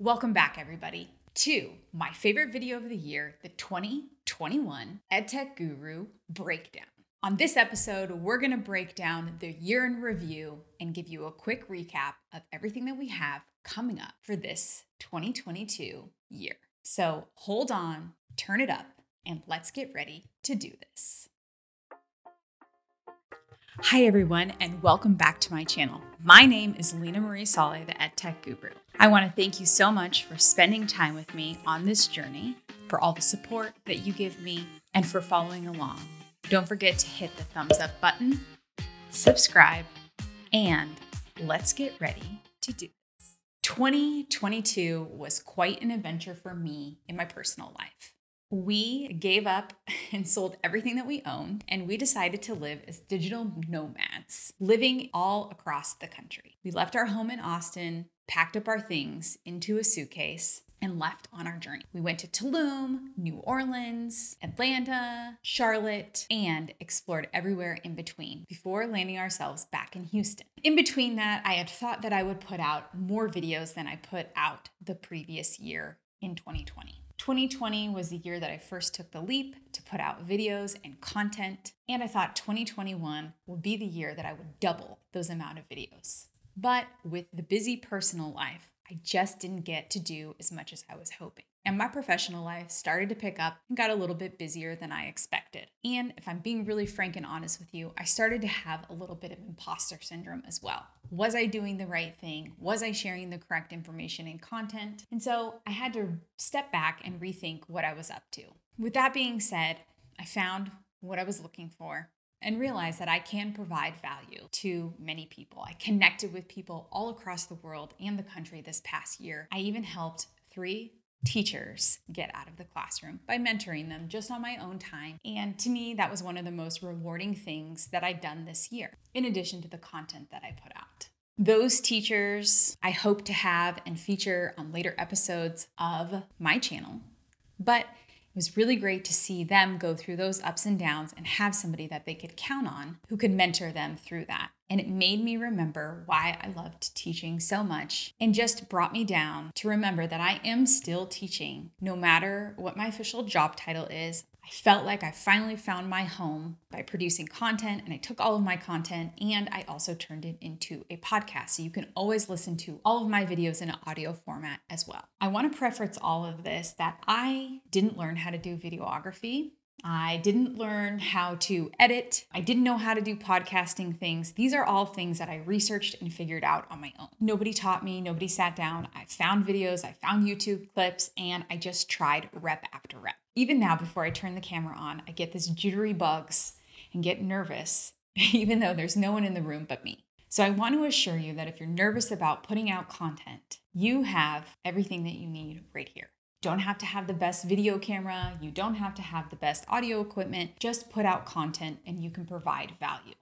Welcome back, everybody, to my favorite video of the year, the 2021 EdTech Guru Breakdown. On this episode, we're going to break down the year in review and give you a quick recap of everything that we have coming up for this 2022 year. So hold on, turn it up, and let's get ready to do this. Hi, everyone, and welcome back to my channel. My name is Leena Marie Saleh, the EdTech Guru. I want to thank you so much for spending time with me on this journey, for all the support that you give me, and for following along. Don't forget to hit the thumbs up button, subscribe, and let's get ready to do this. 2022 was quite an adventure for me in my personal life we gave up and sold everything that we owned, and we decided to live as digital nomads, living all across the country. We left our home in Austin, packed up our things into a suitcase, and left on our journey. We went to Tulum, New Orleans, Atlanta, Charlotte, and explored everywhere in between before landing ourselves back in Houston. In between that, I had thought that I would put out more videos than I put out the previous year in 2020. 2020 was the year that I first took the leap to put out videos and content, and I thought 2021 would be the year that I would double those amount of videos. But with the busy personal life, I just didn't get to do as much as I was hoping. And my professional life started to pick up and got a little bit busier than I expected. And if I'm being really frank and honest with you, I started to have a little bit of imposter syndrome as well. Was I doing the right thing? Was I sharing the correct information and content? And so I had to step back and rethink what I was up to. With that being said, I found what I was looking for and realized that I can provide value to many people. I connected with people all across the world and the country this past year. I even helped three teachers get out of the classroom by mentoring them just on my own time. And to me, that was one of the most rewarding things that I've done this year, in addition to the content that I put out. Those teachers I hope to have and feature on later episodes of my channel. But it was really great to see them go through those ups and downs and have somebody that they could count on who could mentor them through that. And it made me remember why I loved teaching so much and just brought me down to remember that I am still teaching no matter what my official job title is. I felt like I finally found my home by producing content, and I took all of my content and I also turned it into a podcast. So you can always listen to all of my videos in an audio format as well. I want to preface all of this that I didn't learn how to do videography. I didn't learn how to edit. I didn't know how to do podcasting things. These are all things that I researched and figured out on my own. Nobody taught me, nobody sat down. I found videos, I found YouTube clips, and I just tried rep after rep. Even now, before I turn the camera on, I get this jittery bugs and get nervous, even though there's no one in the room but me. So I want to assure you that if you're nervous about putting out content, you have everything that you need right here don't have to have the best video camera, you don't have to have the best audio equipment. Just put out content and you can provide value.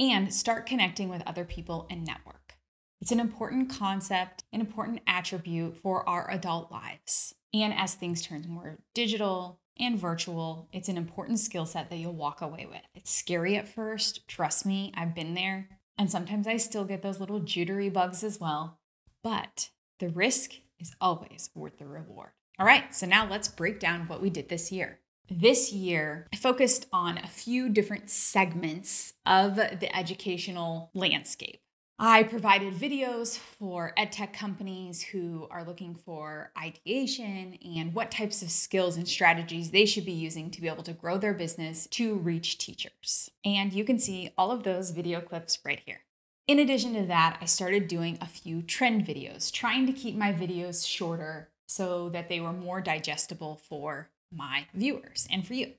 And start connecting with other people and network. It's an important concept, an important attribute for our adult lives. And as things turn more digital and virtual, it's an important skill set that you'll walk away with. It's scary at first, trust me, I've been there. And sometimes I still get those little jittery bugs as well. But the risk is always worth the reward. All right, so now let's break down what we did this year. This year, I focused on a few different segments of the educational landscape. I provided videos for edtech companies who are looking for ideation and what types of skills and strategies they should be using to be able to grow their business to reach teachers. And you can see all of those video clips right here. In addition to that, I started doing a few trend videos, trying to keep my videos shorter so that they were more digestible for my viewers and for you.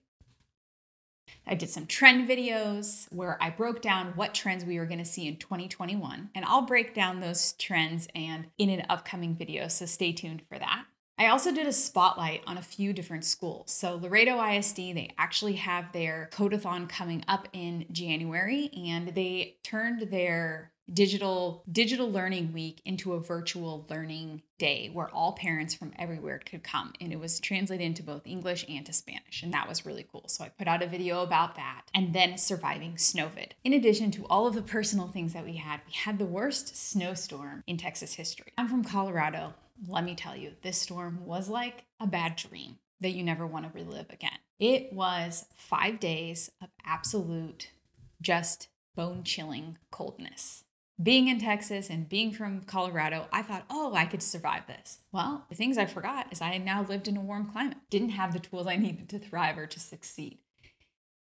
I did some trend videos where I broke down what trends we were going to see in 2021, and I'll break down those trends and in an upcoming video, so stay tuned for that. I also did a spotlight on a few different schools. So, Laredo ISD, they actually have their Codeathon coming up in January, and they turned their digital digital learning week into a virtual learning day where all parents from everywhere could come and it was translated into both English and to Spanish and that was really cool. So I put out a video about that and then surviving snowvid. In addition to all of the personal things that we had, we had the worst snowstorm in Texas history. I'm from Colorado let me tell you, this storm was like a bad dream that you never want to relive again. It was five days of absolute, just bone chilling coldness. Being in Texas and being from Colorado, I thought, oh, I could survive this. Well, the things I forgot is I now lived in a warm climate, didn't have the tools I needed to thrive or to succeed.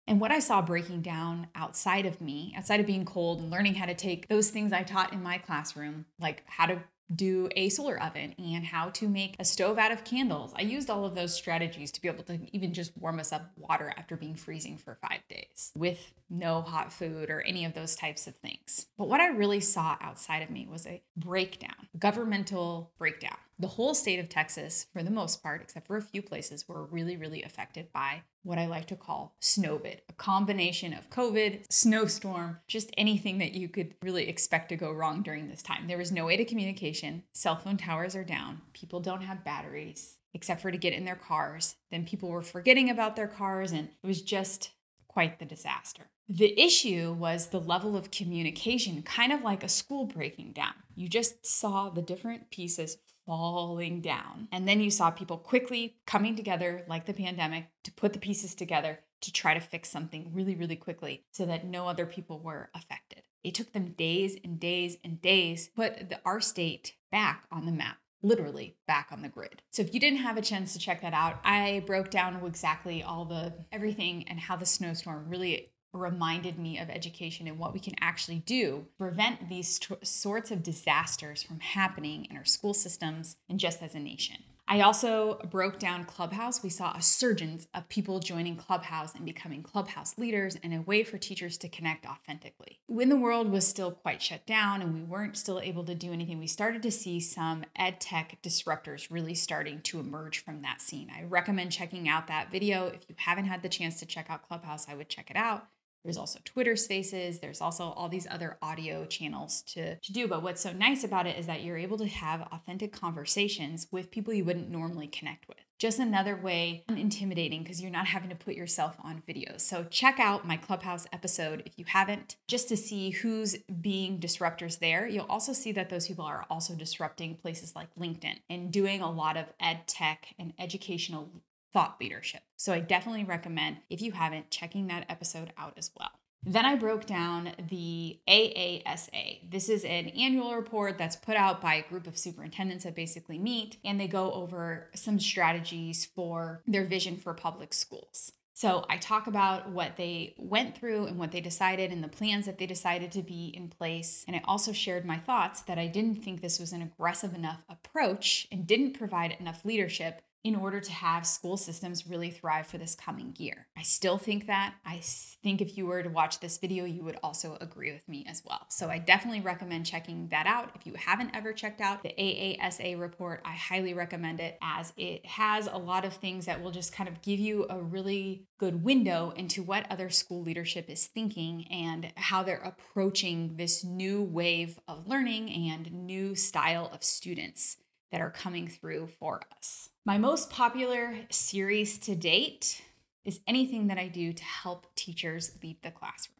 And what I saw breaking down outside of me, outside of being cold and learning how to take those things I taught in my classroom, like how to do a solar oven and how to make a stove out of candles. I used all of those strategies to be able to even just warm us up water after being freezing for five days with no hot food or any of those types of things. But what I really saw outside of me was a breakdown, governmental breakdown. The whole state of Texas, for the most part, except for a few places, were really, really affected by what I like to call snowvid, a combination of COVID, snowstorm, just anything that you could really expect to go wrong during this time. There was no way to communication. Cell phone towers are down. People don't have batteries except for to get in their cars. Then people were forgetting about their cars, and it was just quite the disaster. The issue was the level of communication, kind of like a school breaking down. You just saw the different pieces falling down. And then you saw people quickly coming together, like the pandemic, to put the pieces together to try to fix something really, really quickly so that no other people were affected. It took them days and days and days to put the, our state back on the map literally back on the grid. So if you didn't have a chance to check that out, I broke down exactly all the everything and how the snowstorm really reminded me of education and what we can actually do to prevent these t- sorts of disasters from happening in our school systems and just as a nation. I also broke down Clubhouse. We saw a surge of people joining Clubhouse and becoming Clubhouse leaders and a way for teachers to connect authentically. When the world was still quite shut down and we weren't still able to do anything, we started to see some ed tech disruptors really starting to emerge from that scene. I recommend checking out that video. If you haven't had the chance to check out Clubhouse, I would check it out. There's also Twitter spaces. There's also all these other audio channels to, to do. But what's so nice about it is that you're able to have authentic conversations with people you wouldn't normally connect with. Just another way, intimidating because you're not having to put yourself on video. So check out my Clubhouse episode if you haven't, just to see who's being disruptors there. You'll also see that those people are also disrupting places like LinkedIn and doing a lot of ed tech and educational thought leadership. So I definitely recommend, if you haven't, checking that episode out as well. Then I broke down the AASA. This is an annual report that's put out by a group of superintendents that basically meet and they go over some strategies for their vision for public schools. So I talk about what they went through and what they decided and the plans that they decided to be in place. And I also shared my thoughts that I didn't think this was an aggressive enough approach and didn't provide enough leadership in order to have school systems really thrive for this coming year. I still think that. I think if you were to watch this video, you would also agree with me as well. So I definitely recommend checking that out. If you haven't ever checked out the AASA report, I highly recommend it as it has a lot of things that will just kind of give you a really good window into what other school leadership is thinking and how they're approaching this new wave of learning and new style of students that are coming through for us. My most popular series to date is anything that I do to help teachers leave the classroom.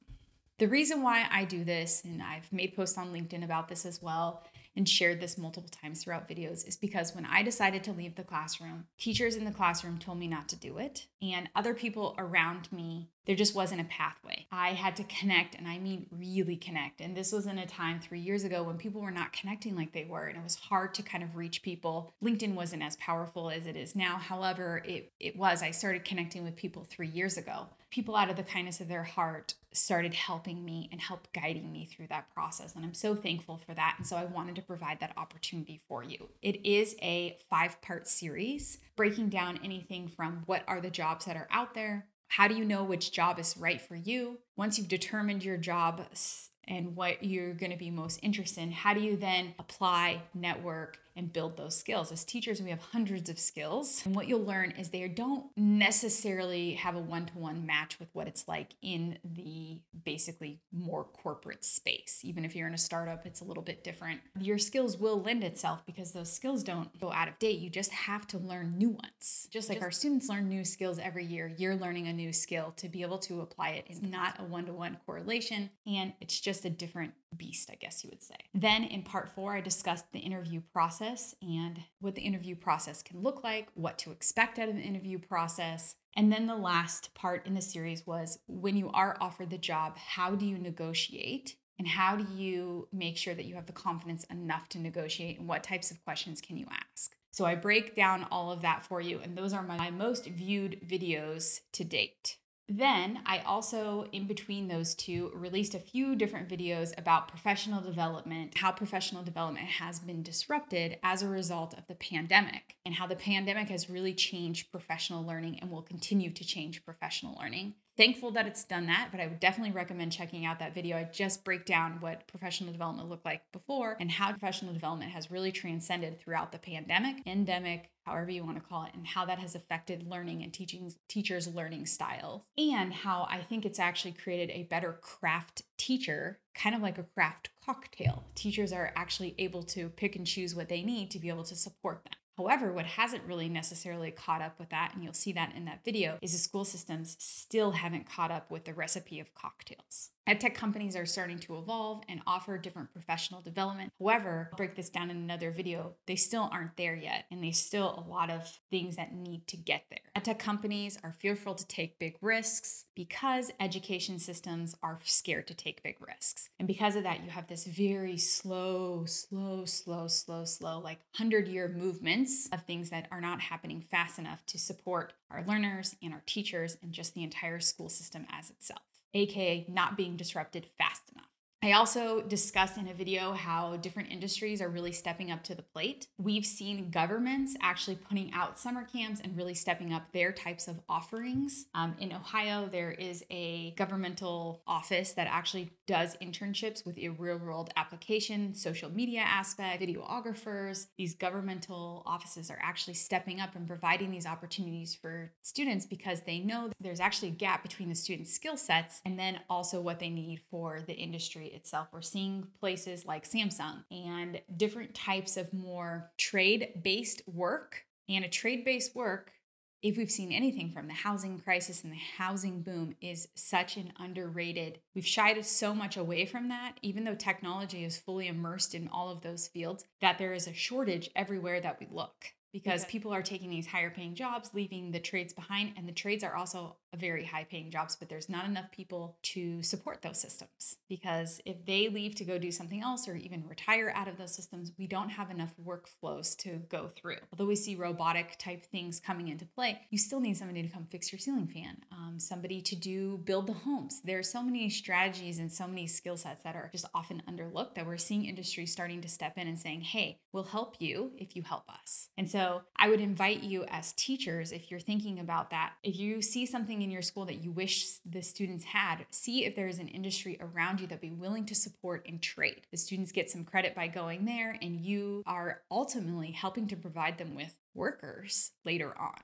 The reason why I do this, and I've made posts on LinkedIn about this as well, and shared this multiple times throughout videos is because when I decided to leave the classroom, teachers in the classroom told me not to do it. And other people around me, there just wasn't a pathway. I had to connect, and I mean really connect. And this was in a time three years ago when people were not connecting like they were, and it was hard to kind of reach people. LinkedIn wasn't as powerful as it is now. However, it, it was. I started connecting with people three years ago people out of the kindness of their heart started helping me and help guiding me through that process. And I'm so thankful for that. And so I wanted to provide that opportunity for you. It is a five part series breaking down anything from what are the jobs that are out there? How do you know which job is right for you? Once you've determined your job and what you're going to be most interested in, how do you then apply, network, and build those skills. As teachers, we have hundreds of skills. And what you'll learn is they don't necessarily have a one to one match with what it's like in the basically more corporate space. Even if you're in a startup, it's a little bit different. Your skills will lend itself because those skills don't go out of date. You just have to learn new ones. Just like just, our students learn new skills every year, you're learning a new skill to be able to apply it. It's not a one to one correlation and it's just a different beast, I guess you would say. Then in part four, I discussed the interview process and what the interview process can look like, what to expect out of the interview process. And then the last part in the series was when you are offered the job, how do you negotiate? And how do you make sure that you have the confidence enough to negotiate? And what types of questions can you ask? So I break down all of that for you. And those are my most viewed videos to date. Then I also, in between those two, released a few different videos about professional development, how professional development has been disrupted as a result of the pandemic, and how the pandemic has really changed professional learning and will continue to change professional learning. Thankful that it's done that, but I would definitely recommend checking out that video. I just break down what professional development looked like before and how professional development has really transcended throughout the pandemic, endemic, however you want to call it, and how that has affected learning and teaching teachers' learning styles, and how I think it's actually created a better craft teacher, kind of like a craft cocktail. Teachers are actually able to pick and choose what they need to be able to support them. However, what hasn't really necessarily caught up with that, and you'll see that in that video, is the school systems still haven't caught up with the recipe of cocktails. EdTech companies are starting to evolve and offer different professional development. However, I'll break this down in another video. They still aren't there yet, and there's still a lot of things that need to get there. EdTech companies are fearful to take big risks because education systems are scared to take big risks. And because of that, you have this very slow, slow, slow, slow, slow, like 100 year movements of things that are not happening fast enough to support our learners and our teachers and just the entire school system as itself aka not being disrupted fast enough. I also discussed in a video how different industries are really stepping up to the plate. We've seen governments actually putting out summer camps and really stepping up their types of offerings. Um, in Ohio, there is a governmental office that actually does internships with a real world application, social media aspect, videographers. These governmental offices are actually stepping up and providing these opportunities for students because they know there's actually a gap between the students' skill sets and then also what they need for the industry itself. We're seeing places like Samsung and different types of more trade based work. And a trade based work, if we've seen anything from the housing crisis and the housing boom, is such an underrated. We've shied so much away from that, even though technology is fully immersed in all of those fields, that there is a shortage everywhere that we look because okay. people are taking these higher paying jobs, leaving the trades behind. And the trades are also very high paying jobs, but there's not enough people to support those systems. Because if they leave to go do something else or even retire out of those systems, we don't have enough workflows to go through. Although we see robotic type things coming into play, you still need somebody to come fix your ceiling fan, um, somebody to do build the homes. There are so many strategies and so many skill sets that are just often underlooked that we're seeing industry starting to step in and saying, hey, we'll help you if you help us. And so I would invite you as teachers, if you're thinking about that, if you see something in your school that you wish the students had, see if there is an industry around you that be willing to support and trade. The students get some credit by going there, and you are ultimately helping to provide them with workers later on.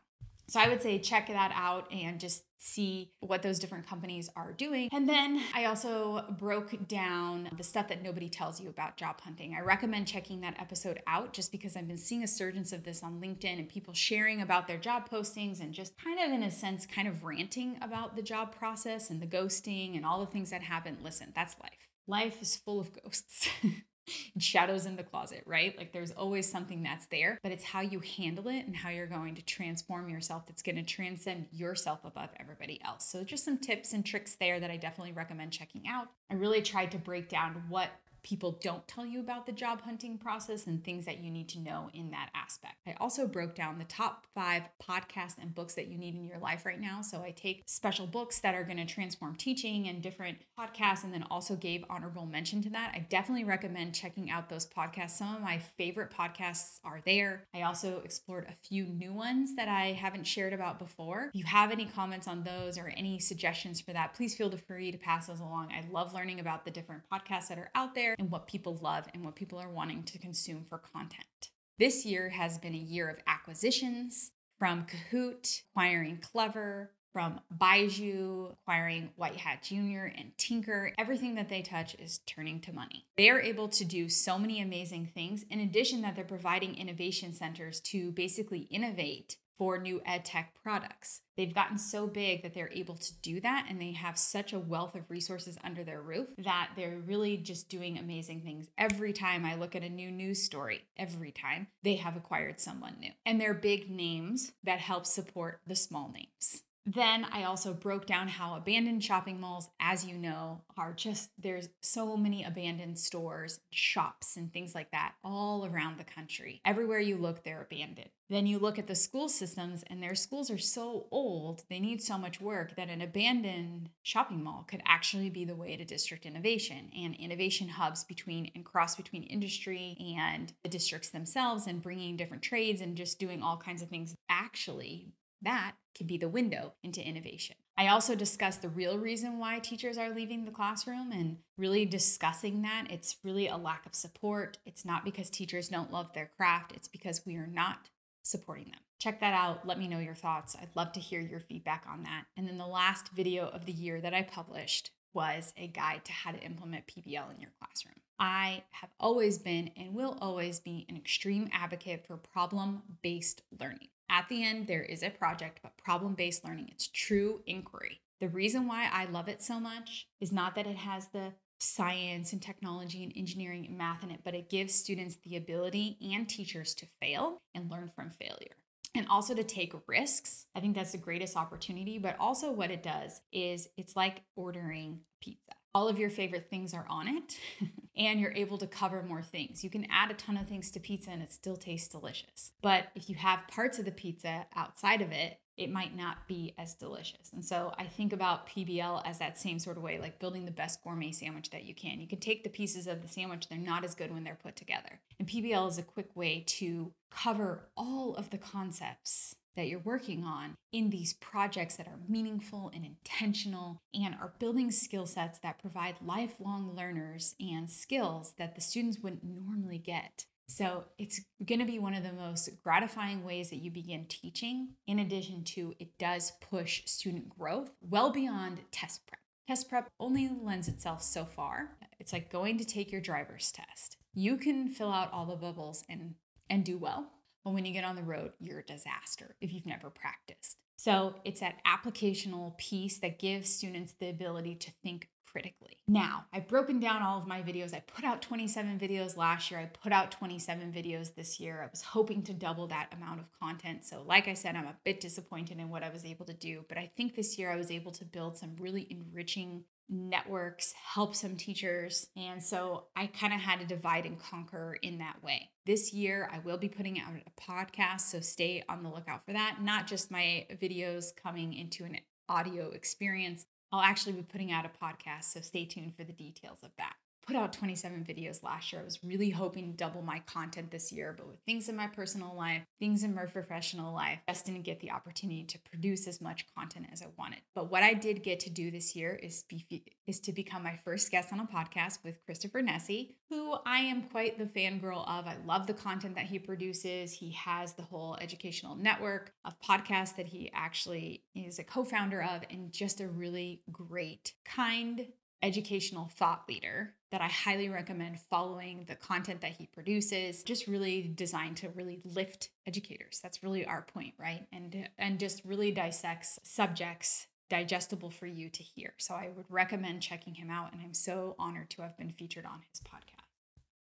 So I would say check that out and just see what those different companies are doing. And then I also broke down the stuff that nobody tells you about job hunting. I recommend checking that episode out just because I've been seeing a surge of this on LinkedIn and people sharing about their job postings and just kind of in a sense kind of ranting about the job process and the ghosting and all the things that happen. Listen, that's life. Life is full of ghosts. shadows in the closet, right? Like there's always something that's there, but it's how you handle it and how you're going to transform yourself that's going to transcend yourself above everybody else. So, just some tips and tricks there that I definitely recommend checking out. I really tried to break down what people don't tell you about the job hunting process and things that you need to know in that aspect. I also broke down the top five podcasts and books that you need in your life right now. So I take special books that are going to transform teaching and different podcasts, and then also gave honorable mention to that. I definitely recommend checking out those podcasts. Some of my favorite podcasts are there. I also explored a few new ones that I haven't shared about before. If you have any comments on those or any suggestions for that, please feel free to pass those along. I love learning about the different podcasts that are out there and what people love and what people are wanting to consume for content. This year has been a year of acquisitions from Kahoot, acquiring Clever, from Byju, acquiring White Hat Junior and Tinker. Everything that they touch is turning to money. They are able to do so many amazing things. In addition, that they're providing innovation centers to basically innovate for new ed tech products. They've gotten so big that they're able to do that and they have such a wealth of resources under their roof that they're really just doing amazing things. Every time I look at a new news story, every time they have acquired someone new. And they're big names that help support the small names. Then I also broke down how abandoned shopping malls, as you know, are just there's so many abandoned stores, shops, and things like that all around the country. Everywhere you look, they're abandoned. Then you look at the school systems, and their schools are so old, they need so much work that an abandoned shopping mall could actually be the way to district innovation and innovation hubs between and cross between industry and the districts themselves, and bringing different trades and just doing all kinds of things actually that can be the window into innovation. I also discussed the real reason why teachers are leaving the classroom and really discussing that. It's really a lack of support. It's not because teachers don't love their craft, it's because we are not supporting them. Check that out. Let me know your thoughts. I'd love to hear your feedback on that. And then the last video of the year that I published was a guide to how to implement PBL in your classroom. I have always been and will always be an extreme advocate for problem based learning. At the end, there is a project, but problem based learning, it's true inquiry. The reason why I love it so much is not that it has the science and technology and engineering and math in it, but it gives students the ability and teachers to fail and learn from failure. And also to take risks. I think that's the greatest opportunity. But also, what it does is it's like ordering pizza all of your favorite things are on it and you're able to cover more things. You can add a ton of things to pizza and it still tastes delicious. But if you have parts of the pizza outside of it, it might not be as delicious. And so I think about PBL as that same sort of way, like building the best gourmet sandwich that you can. You can take the pieces of the sandwich, they're not as good when they're put together. And PBL is a quick way to cover all of the concepts that you're working on in these projects that are meaningful and intentional and are building skill sets that provide lifelong learners and skills that the students wouldn't normally get. So it's going to be one of the most gratifying ways that you begin teaching. In addition to, it does push student growth well beyond test prep. Test prep only lends itself so far. It's like going to take your driver's test. You can fill out all the bubbles and and do well but when you get on the road, you're a disaster if you've never practiced. So it's that applicational piece that gives students the ability to think critically. Now, I've broken down all of my videos. I put out 27 videos last year. I put out 27 videos this year. I was hoping to double that amount of content. So, like I said, I'm a bit disappointed in what I was able to do, but I think this year I was able to build some really enriching networks, help some teachers. And so I kind of had to divide and conquer in that way. This year, I will be putting out a podcast, so stay on the lookout for that. Not just my videos coming into an audio experience. I'll actually be putting out a podcast, so stay tuned for the details of that put out 27 videos last year. I was really hoping to double my content this year, but with things in my personal life, things in my professional life, I just didn't get the opportunity to produce as much content as I wanted. But what I did get to do this year is be, is to become my first guest on a podcast with Christopher Nesi, who I am quite the fangirl of. I love the content that he produces. He has the whole educational network of podcasts that he actually is a co-founder of and just a really great, kind, educational thought leader that I highly recommend following the content that he produces just really designed to really lift educators. That's really our point right? And and just really dissects subjects digestible for you to hear. So I would recommend checking him out and I'm so honored to have been featured on his podcast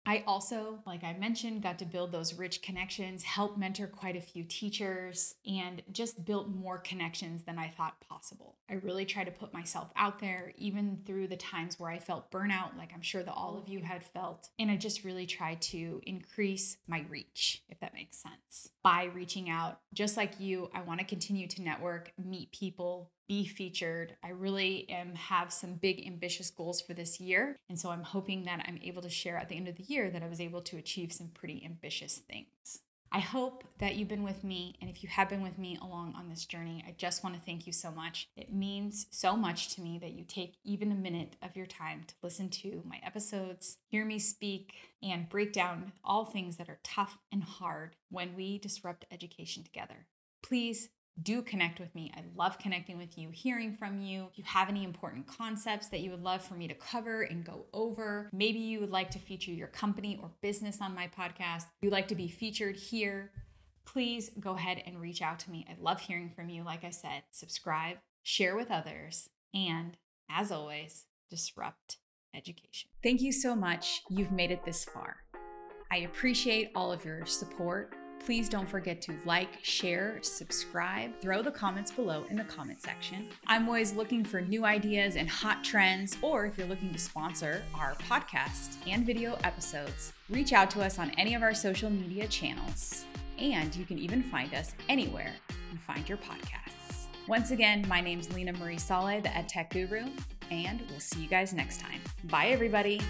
I also, like I mentioned, got to build those rich connections, help mentor quite a few teachers, and just built more connections than I thought possible. I really try to put myself out there, even through the times where I felt burnout, like I'm sure that all of you had felt. And I just really try to increase my reach, if that makes sense, by reaching out. Just like you, I want to continue to network, meet people, be featured. I really am have some big ambitious goals for this year. And so I'm hoping that I'm able to share at the end of the year that I was able to achieve some pretty ambitious things. I hope that you've been with me. And if you have been with me along on this journey, I just want to thank you so much. It means so much to me that you take even a minute of your time to listen to my episodes, hear me speak, and break down all things that are tough and hard when we disrupt education together. Please do connect with me. I love connecting with you, hearing from you. If you have any important concepts that you would love for me to cover and go over, maybe you would like to feature your company or business on my podcast, you'd like to be featured here, please go ahead and reach out to me. I love hearing from you. Like I said, subscribe, share with others, and as always, disrupt education. Thank you so much. You've made it this far. I appreciate all of your support. Please don't forget to like, share, subscribe, throw the comments below in the comment section. I'm always looking for new ideas and hot trends, or if you're looking to sponsor our podcast and video episodes, reach out to us on any of our social media channels. And you can even find us anywhere you find your podcasts. Once again, my name's Leena Marie Saleh, the EdTech Guru, and we'll see you guys next time. Bye, everybody.